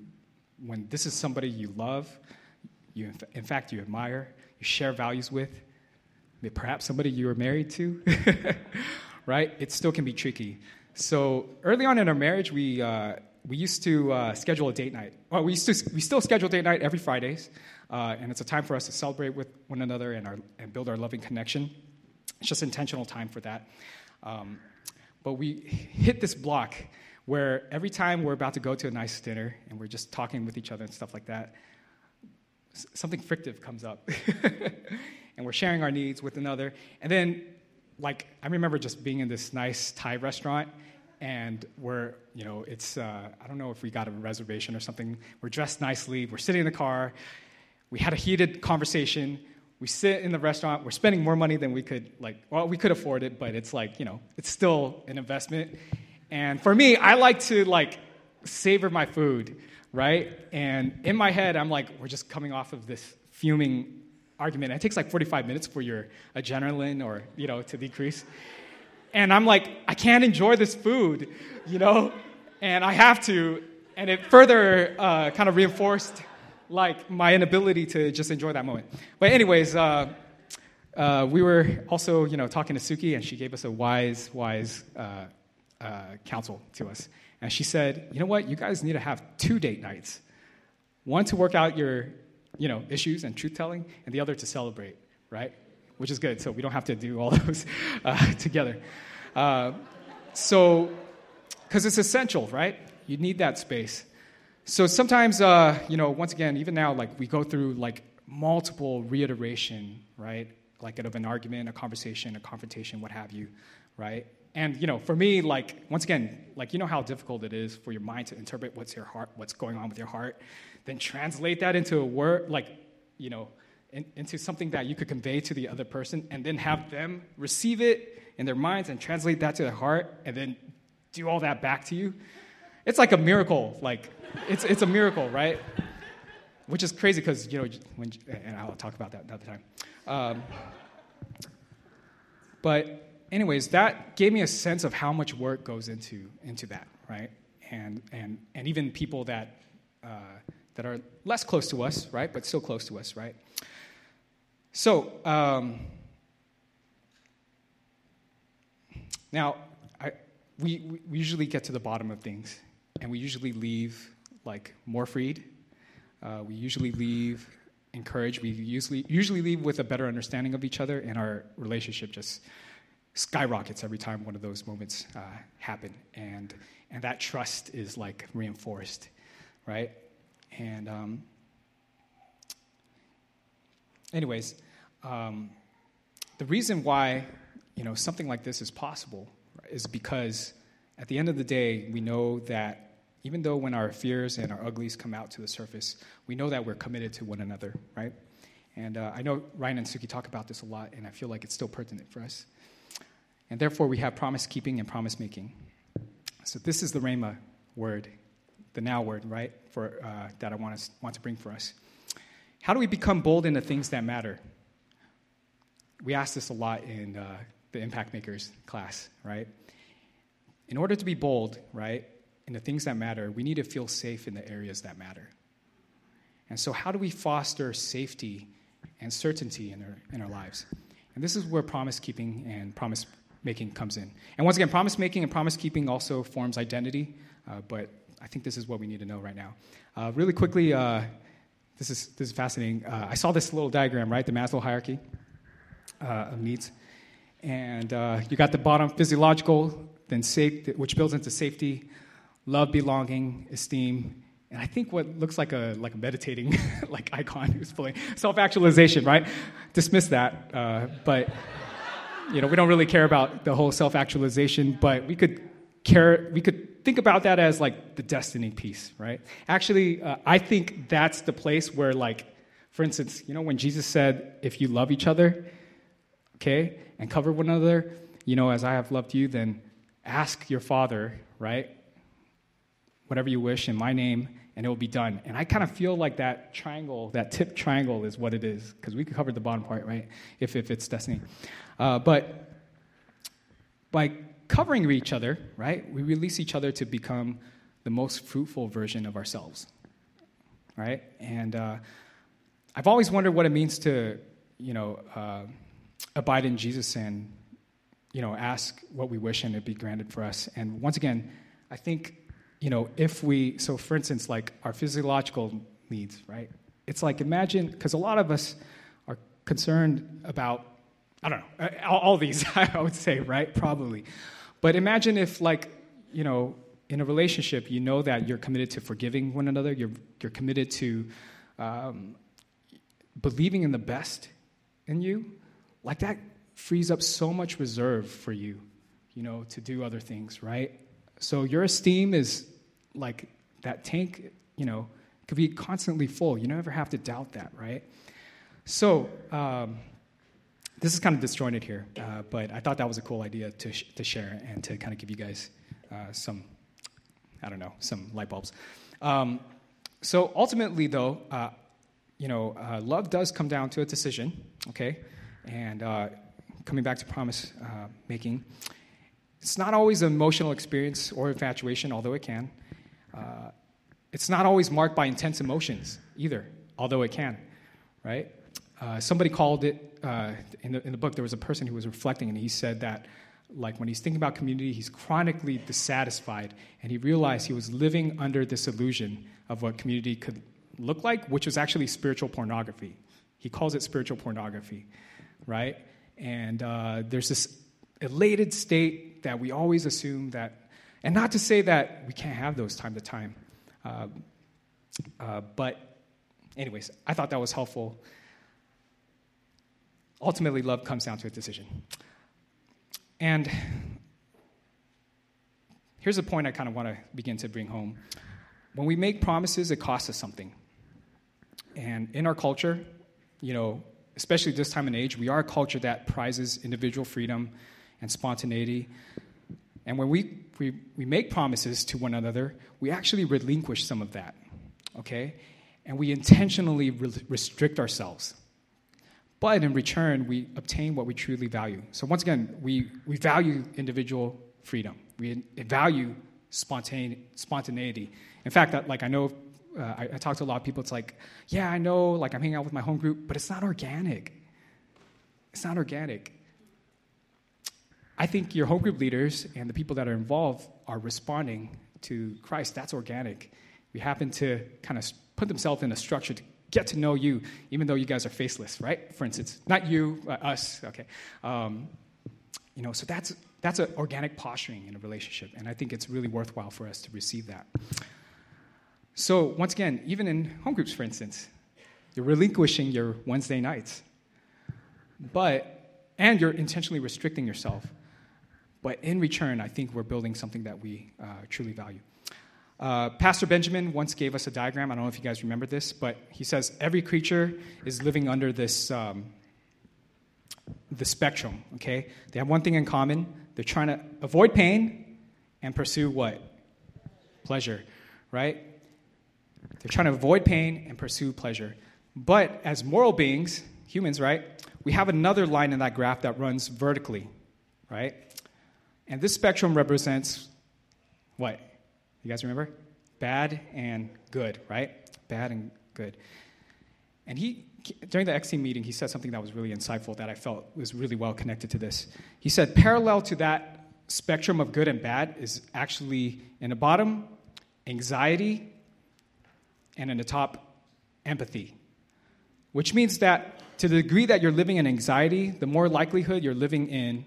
when this is somebody you love, you, in fact, you admire, you share values with, perhaps somebody you were married to, right, it still can be tricky. So early on in our marriage, we, uh, we used to uh, schedule a date night. Well, we, used to, we still schedule date night every Fridays, uh, and it's a time for us to celebrate with one another and, our, and build our loving connection. It's just intentional time for that. Um, but we hit this block where every time we're about to go to a nice dinner and we're just talking with each other and stuff like that, something frictive comes up. and we're sharing our needs with another. And then, like, I remember just being in this nice Thai restaurant and we're, you know, it's, uh, I don't know if we got a reservation or something. We're dressed nicely, we're sitting in the car, we had a heated conversation we sit in the restaurant we're spending more money than we could like well we could afford it but it's like you know it's still an investment and for me i like to like savor my food right? And in my head i'm like we're just coming off of this fuming argument. It takes like 45 minutes for your adrenaline or you know to decrease. And i'm like i can't enjoy this food you know? And i have to. And it further uh, kind of reinforced like my inability to just enjoy that moment. But anyways, uh, uh, we were also, you know, talking to Suki, and she gave us a wise, wise uh, uh, counsel to us. And she said, you know what, you guys need to have two date nights. One to work out your, you know, issues and truth telling, and the other to celebrate, right? Which is good, so we don't have to do all those uh, together. Uh, so, because it's essential, right? You need that space. So sometimes, uh, you know, once again, even now, like we go through like multiple reiteration, right? Like of an argument, a conversation, a confrontation, what have you, right? And you know, for me, like once again, like you know how difficult it is for your mind to interpret what's your heart, what's going on with your heart, then translate that into a word, like you know, in, into something that you could convey to the other person, and then have them receive it in their minds and translate that to their heart, and then do all that back to you. It's like a miracle, like it's, it's a miracle, right? Which is crazy because, you know, when, and I'll talk about that another time. Um, but, anyways, that gave me a sense of how much work goes into, into that, right? And, and, and even people that, uh, that are less close to us, right? But still close to us, right? So, um, now, I, we, we usually get to the bottom of things, and we usually leave like more freed, Uh, we usually leave encouraged. We usually, usually leave with a better understanding of each other, and our relationship just skyrockets every time one of those moments uh, happen. And, and that trust is like reinforced, right? And, um, anyways, um, the reason why you know something like this is possible is because at the end of the day, we know that even though when our fears and our uglies come out to the surface, we know that we're committed to one another, right? And uh, I know Ryan and Suki talk about this a lot, and I feel like it's still pertinent for us. And therefore, we have promise keeping and promise making. So this is the Rhema word, the now word, right? For uh, that I want to want to bring for us. How do we become bold in the things that matter? We ask this a lot in uh, the Impact Makers class, right? In order to be bold, right, in the things that matter, we need to feel safe in the areas that matter. And so, how do we foster safety and certainty in our, in our lives? And this is where promise keeping and promise making comes in. And once again, promise making and promise keeping also forms identity, uh, but I think this is what we need to know right now. Uh, really quickly, uh, this, is, this is fascinating. Uh, I saw this little diagram, right? The Maslow hierarchy uh, of needs. And uh, you got the bottom physiological, then safe, which builds into safety, love, belonging, esteem, and I think what looks like a like a meditating like icon who's pulling self actualization, right? Dismiss that, uh, but you know we don't really care about the whole self actualization, but we could care we could think about that as like the destiny piece, right? Actually, uh, I think that's the place where like, for instance, you know when Jesus said, "If you love each other, okay, and cover one another, you know, as I have loved you, then ask your Father, right? whatever you wish in my name, and it will be done. And I kind of feel like that triangle, that tip triangle, is what it is, because we could cover the bottom part, right? If, if it's destiny. Uh, but by covering each other, right, we release each other to become the most fruitful version of ourselves, right? And uh, I've always wondered what it means to, you know, uh, abide in Jesus and, you know, ask what we wish and it be granted for us. And once again, I think you know, if we, so for instance, like our physiological needs, right? It's like imagine, because a lot of us are concerned about, I don't know, all, all these, I would say, right? Probably. But imagine if, like, you know, in a relationship, you know that you're committed to forgiving one another, you're, you're committed to um, believing in the best in you. Like, that frees up so much reserve for you, you know, to do other things, right? So your esteem is like that tank, you know, could be constantly full. You never have to doubt that, right? So, um, this is kind of disjointed here, uh, but I thought that was a cool idea to, sh- to share and to kind of give you guys uh, some, I don't know, some light bulbs. Um, so ultimately, though, uh, you know, uh, love does come down to a decision, okay? And uh, coming back to promise uh, making, it's not always an emotional experience or infatuation, although it can. Uh, it's not always marked by intense emotions either, although it can, right? Uh, somebody called it, uh, in, the, in the book, there was a person who was reflecting, and he said that, like, when he's thinking about community, he's chronically dissatisfied, and he realized he was living under this illusion of what community could look like, which was actually spiritual pornography. He calls it spiritual pornography, right? And uh, there's this elated state that we always assume that and not to say that we can't have those time to time. Uh, uh, but, anyways, I thought that was helpful. Ultimately, love comes down to a decision. And here's a point I kind of want to begin to bring home. When we make promises, it costs us something. And in our culture, you know, especially this time and age, we are a culture that prizes individual freedom and spontaneity. And when we, we, we make promises to one another, we actually relinquish some of that, okay? And we intentionally re- restrict ourselves. But in return, we obtain what we truly value. So once again, we, we value individual freedom. We value spontane, spontaneity. In fact, like I know, uh, I, I talk to a lot of people. It's like, yeah, I know, like I'm hanging out with my home group, but it's not organic. It's not organic. I think your home group leaders and the people that are involved are responding to Christ. That's organic. We happen to kind of put themselves in a structure to get to know you, even though you guys are faceless, right? For instance, not you, uh, us, okay. Um, you know, so that's that's an organic posturing in a relationship, and I think it's really worthwhile for us to receive that. So once again, even in home groups, for instance, you're relinquishing your Wednesday nights, but and you're intentionally restricting yourself. But in return, I think we're building something that we uh, truly value. Uh, Pastor Benjamin once gave us a diagram. I don't know if you guys remember this, but he says every creature is living under this um, the spectrum. Okay, they have one thing in common: they're trying to avoid pain and pursue what pleasure, right? They're trying to avoid pain and pursue pleasure. But as moral beings, humans, right, we have another line in that graph that runs vertically, right? And this spectrum represents what? You guys remember? Bad and good, right? Bad and good. And he, during the XT meeting, he said something that was really insightful that I felt was really well connected to this. He said, parallel to that spectrum of good and bad is actually in the bottom, anxiety, and in the top, empathy. Which means that to the degree that you're living in anxiety, the more likelihood you're living in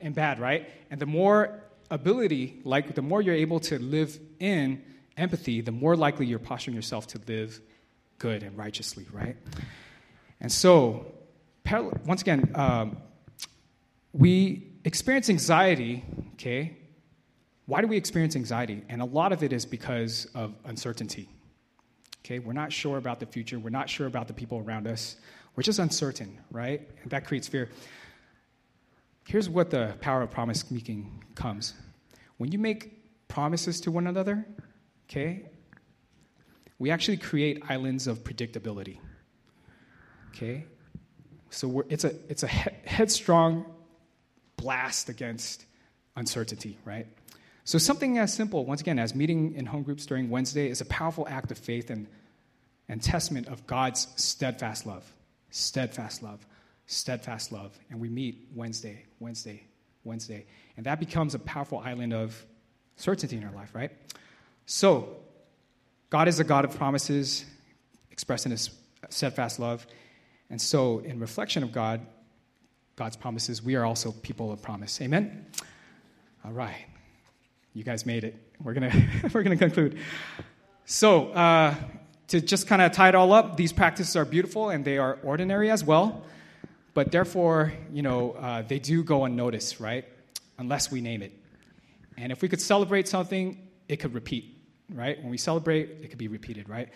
in bad, right? And the more ability, like the more you're able to live in empathy, the more likely you're posturing yourself to live good and righteously, right? And so, once again, um, we experience anxiety, okay? Why do we experience anxiety? And a lot of it is because of uncertainty. Okay, we're not sure about the future. We're not sure about the people around us. We're just uncertain, right? And that creates fear. Here's what the power of promise making comes. When you make promises to one another, okay, we actually create islands of predictability. Okay? So it's a, it's a he- headstrong blast against uncertainty, right? So something as simple, once again, as meeting in home groups during Wednesday is a powerful act of faith and, and testament of God's steadfast love. Steadfast love steadfast love. And we meet Wednesday, Wednesday, Wednesday. And that becomes a powerful island of certainty in our life, right? So, God is a God of promises, expressed in his steadfast love. And so, in reflection of God, God's promises, we are also people of promise. Amen? All right. You guys made it. We're going to we're to conclude. So, uh, to just kind of tie it all up, these practices are beautiful and they are ordinary as well but therefore, you know, uh, they do go unnoticed, right? Unless we name it. And if we could celebrate something, it could repeat, right? When we celebrate, it could be repeated, right?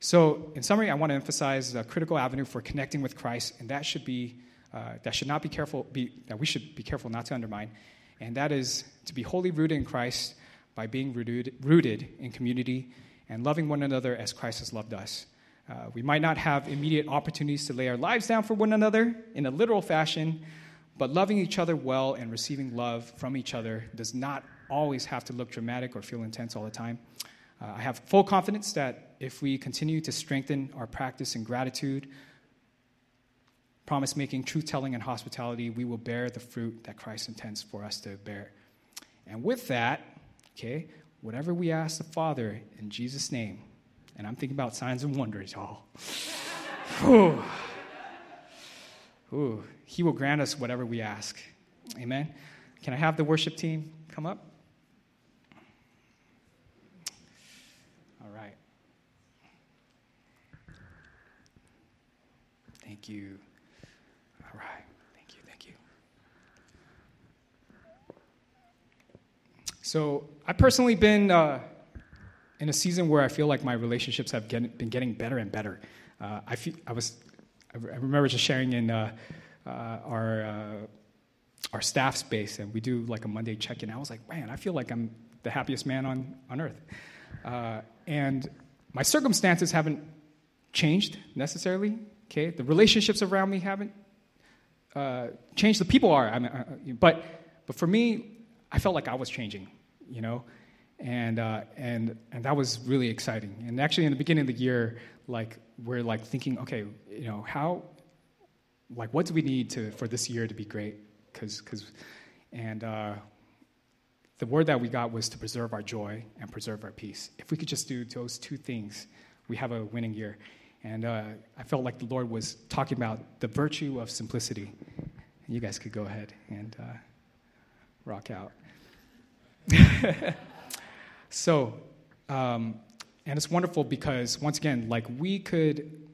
So, in summary, I want to emphasize a critical avenue for connecting with Christ, and that should be uh, that should not be careful be, that we should be careful not to undermine, and that is to be wholly rooted in Christ by being rooted, rooted in community and loving one another as Christ has loved us. Uh, we might not have immediate opportunities to lay our lives down for one another in a literal fashion, but loving each other well and receiving love from each other does not always have to look dramatic or feel intense all the time. Uh, I have full confidence that if we continue to strengthen our practice in gratitude, promise making, truth telling, and hospitality, we will bear the fruit that Christ intends for us to bear. And with that, okay, whatever we ask the Father in Jesus' name, and I'm thinking about signs and wonders, y'all. Ooh. Ooh. He will grant us whatever we ask. Amen. Can I have the worship team come up? All right. Thank you. All right. Thank you. Thank you. So, I've personally been. Uh, in a season where I feel like my relationships have get, been getting better and better. Uh, I, feel, I was, I remember just sharing in uh, uh, our uh, our staff space, and we do like a Monday check-in. I was like, man, I feel like I'm the happiest man on on earth, uh, and my circumstances haven't changed necessarily. Okay, the relationships around me haven't uh, changed. The people are, I mean, but but for me, I felt like I was changing. You know and uh, and and that was really exciting. And actually, in the beginning of the year, like we're like thinking, okay, you know, how, like, what do we need to for this year to be great? Because because, and uh, the word that we got was to preserve our joy and preserve our peace. If we could just do those two things, we have a winning year. And uh, I felt like the Lord was talking about the virtue of simplicity. You guys could go ahead and uh, rock out. so, um, and it's wonderful because, once again, like we could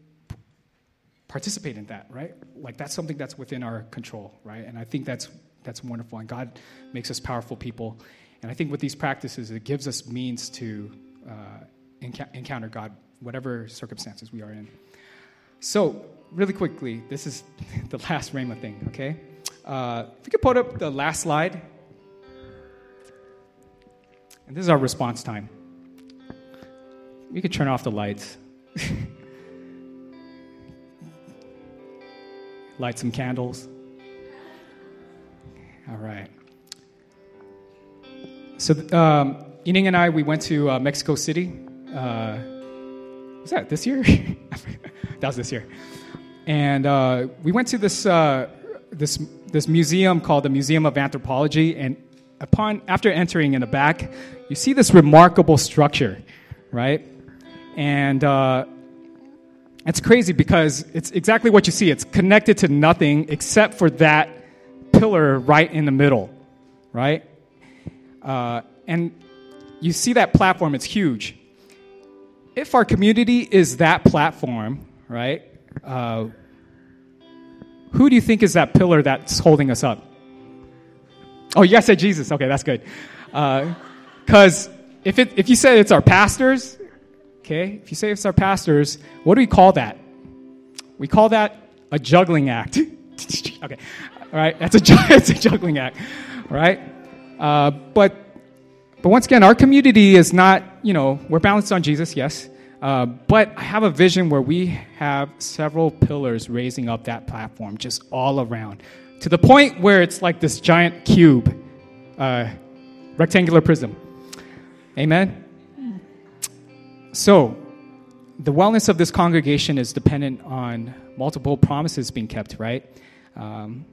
participate in that, right? Like that's something that's within our control, right? And I think that's that's wonderful. And God makes us powerful people. And I think with these practices, it gives us means to uh, enc- encounter God, whatever circumstances we are in. So, really quickly, this is the last Rhema thing, okay? Uh, if you could put up the last slide. And this is our response time. We could turn off the lights. Light some candles. All right. So, um, Yining and I, we went to uh, Mexico City. Uh, was that this year? that was this year. And uh, we went to this, uh, this, this museum called the Museum of Anthropology. And upon, after entering in the back, you see this remarkable structure, right? And uh, it's crazy because it's exactly what you see. It's connected to nothing except for that pillar right in the middle, right? Uh, and you see that platform, it's huge. If our community is that platform, right, uh, who do you think is that pillar that's holding us up? Oh, you guys said Jesus. Okay, that's good. Because uh, if, it, if you say it's our pastors, okay, if you say it's our pastors, what do we call that? We call that a juggling act. okay, all right, that's a, it's a juggling act, right? Uh, but, but once again, our community is not, you know, we're balanced on Jesus, yes. Uh, but I have a vision where we have several pillars raising up that platform just all around to the point where it's like this giant cube, uh, rectangular prism. Amen? So, the wellness of this congregation is dependent on multiple promises being kept, right? Um,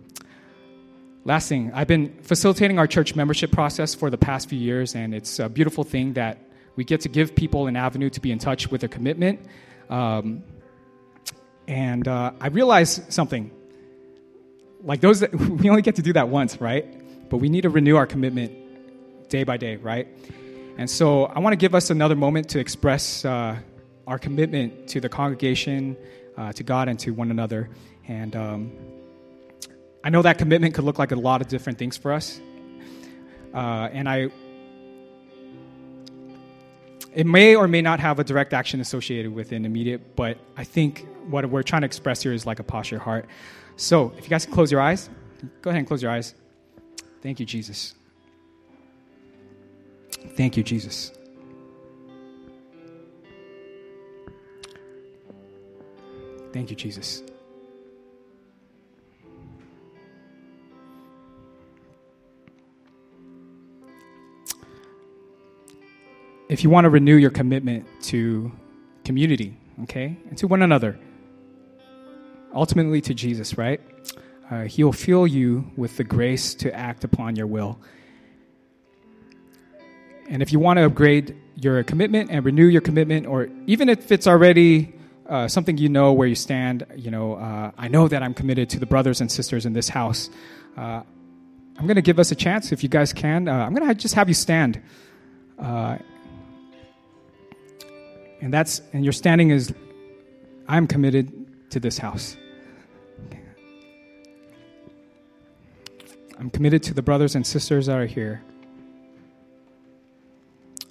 last thing, I've been facilitating our church membership process for the past few years, and it's a beautiful thing that we get to give people an avenue to be in touch with their commitment. Um, and uh, I realized something. Like those, that, we only get to do that once, right? But we need to renew our commitment day by day, right? And so I want to give us another moment to express uh, our commitment to the congregation, uh, to God, and to one another. And um, I know that commitment could look like a lot of different things for us. Uh, and I, it may or may not have a direct action associated with an immediate, but I think what we're trying to express here is like a posture heart. So if you guys can close your eyes, go ahead and close your eyes. Thank you, Jesus. Thank you, Jesus. Thank you, Jesus. If you want to renew your commitment to community, okay, and to one another, ultimately to Jesus, right? Uh, he will fill you with the grace to act upon your will. And if you want to upgrade your commitment and renew your commitment, or even if it's already uh, something you know where you stand, you know, uh, I know that I'm committed to the brothers and sisters in this house. Uh, I'm going to give us a chance if you guys can. Uh, I'm going to just have you stand. Uh, and that's, and your standing is, I'm committed to this house. I'm committed to the brothers and sisters that are here.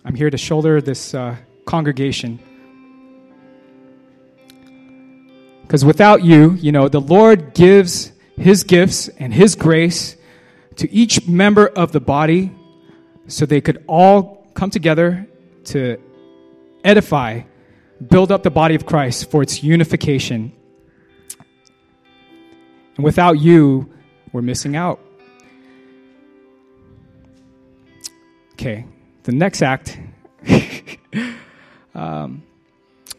I'm here to shoulder this uh, congregation. Because without you, you know, the Lord gives His gifts and His grace to each member of the body so they could all come together to edify, build up the body of Christ for its unification. And without you, we're missing out. Okay, the next act, um,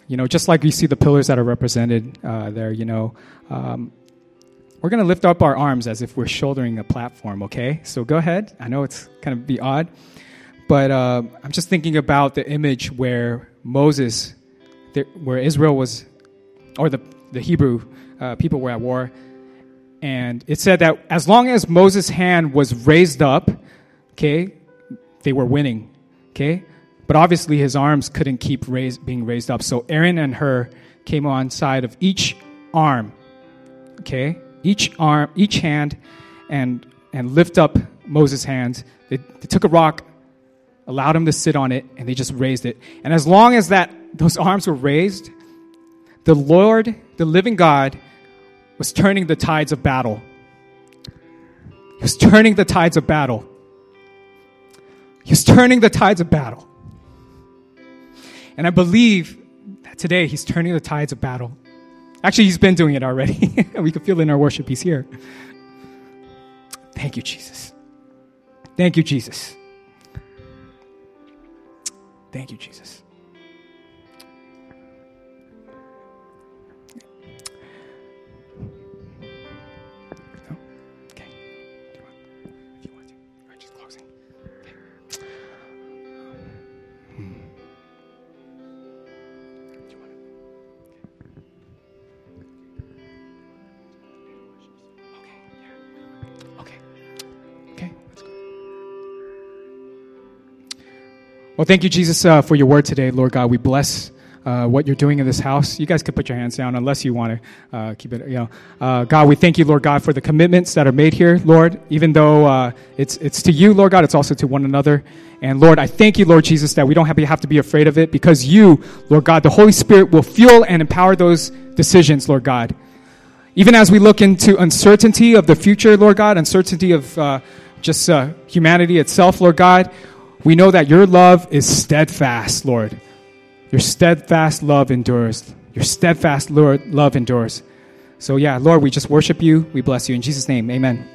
you know, just like you see the pillars that are represented uh, there, you know, um, we're going to lift up our arms as if we're shouldering a platform, okay? So go ahead. I know it's kind of be odd, but uh, I'm just thinking about the image where Moses, where Israel was, or the, the Hebrew uh, people were at war. And it said that as long as Moses' hand was raised up, okay, they were winning, okay? But obviously his arms couldn't keep raised, being raised up. So Aaron and Hur came on side of each arm, okay? each arm, each hand, and, and lift up Moses' hands. They, they took a rock, allowed him to sit on it, and they just raised it. And as long as that those arms were raised, the Lord, the living God, was turning the tides of battle. He was turning the tides of battle. He was turning the tides of battle. And I believe that today he's turning the tides of battle Actually, he's been doing it already. we can feel it in our worship. He's here. Thank you, Jesus. Thank you, Jesus. Thank you, Jesus. Well, thank you, Jesus, uh, for your word today, Lord God. We bless uh, what you're doing in this house. You guys can put your hands down unless you want to uh, keep it. You know, uh, God, we thank you, Lord God, for the commitments that are made here, Lord. Even though uh, it's it's to you, Lord God, it's also to one another. And Lord, I thank you, Lord Jesus, that we don't have to, have to be afraid of it because you, Lord God, the Holy Spirit will fuel and empower those decisions, Lord God. Even as we look into uncertainty of the future, Lord God, uncertainty of uh, just humanity itself, Lord God. We know that your love is steadfast, Lord. Your steadfast love endures. Your steadfast Lord love endures. So yeah, Lord, we just worship you. We bless you in Jesus' name. Amen.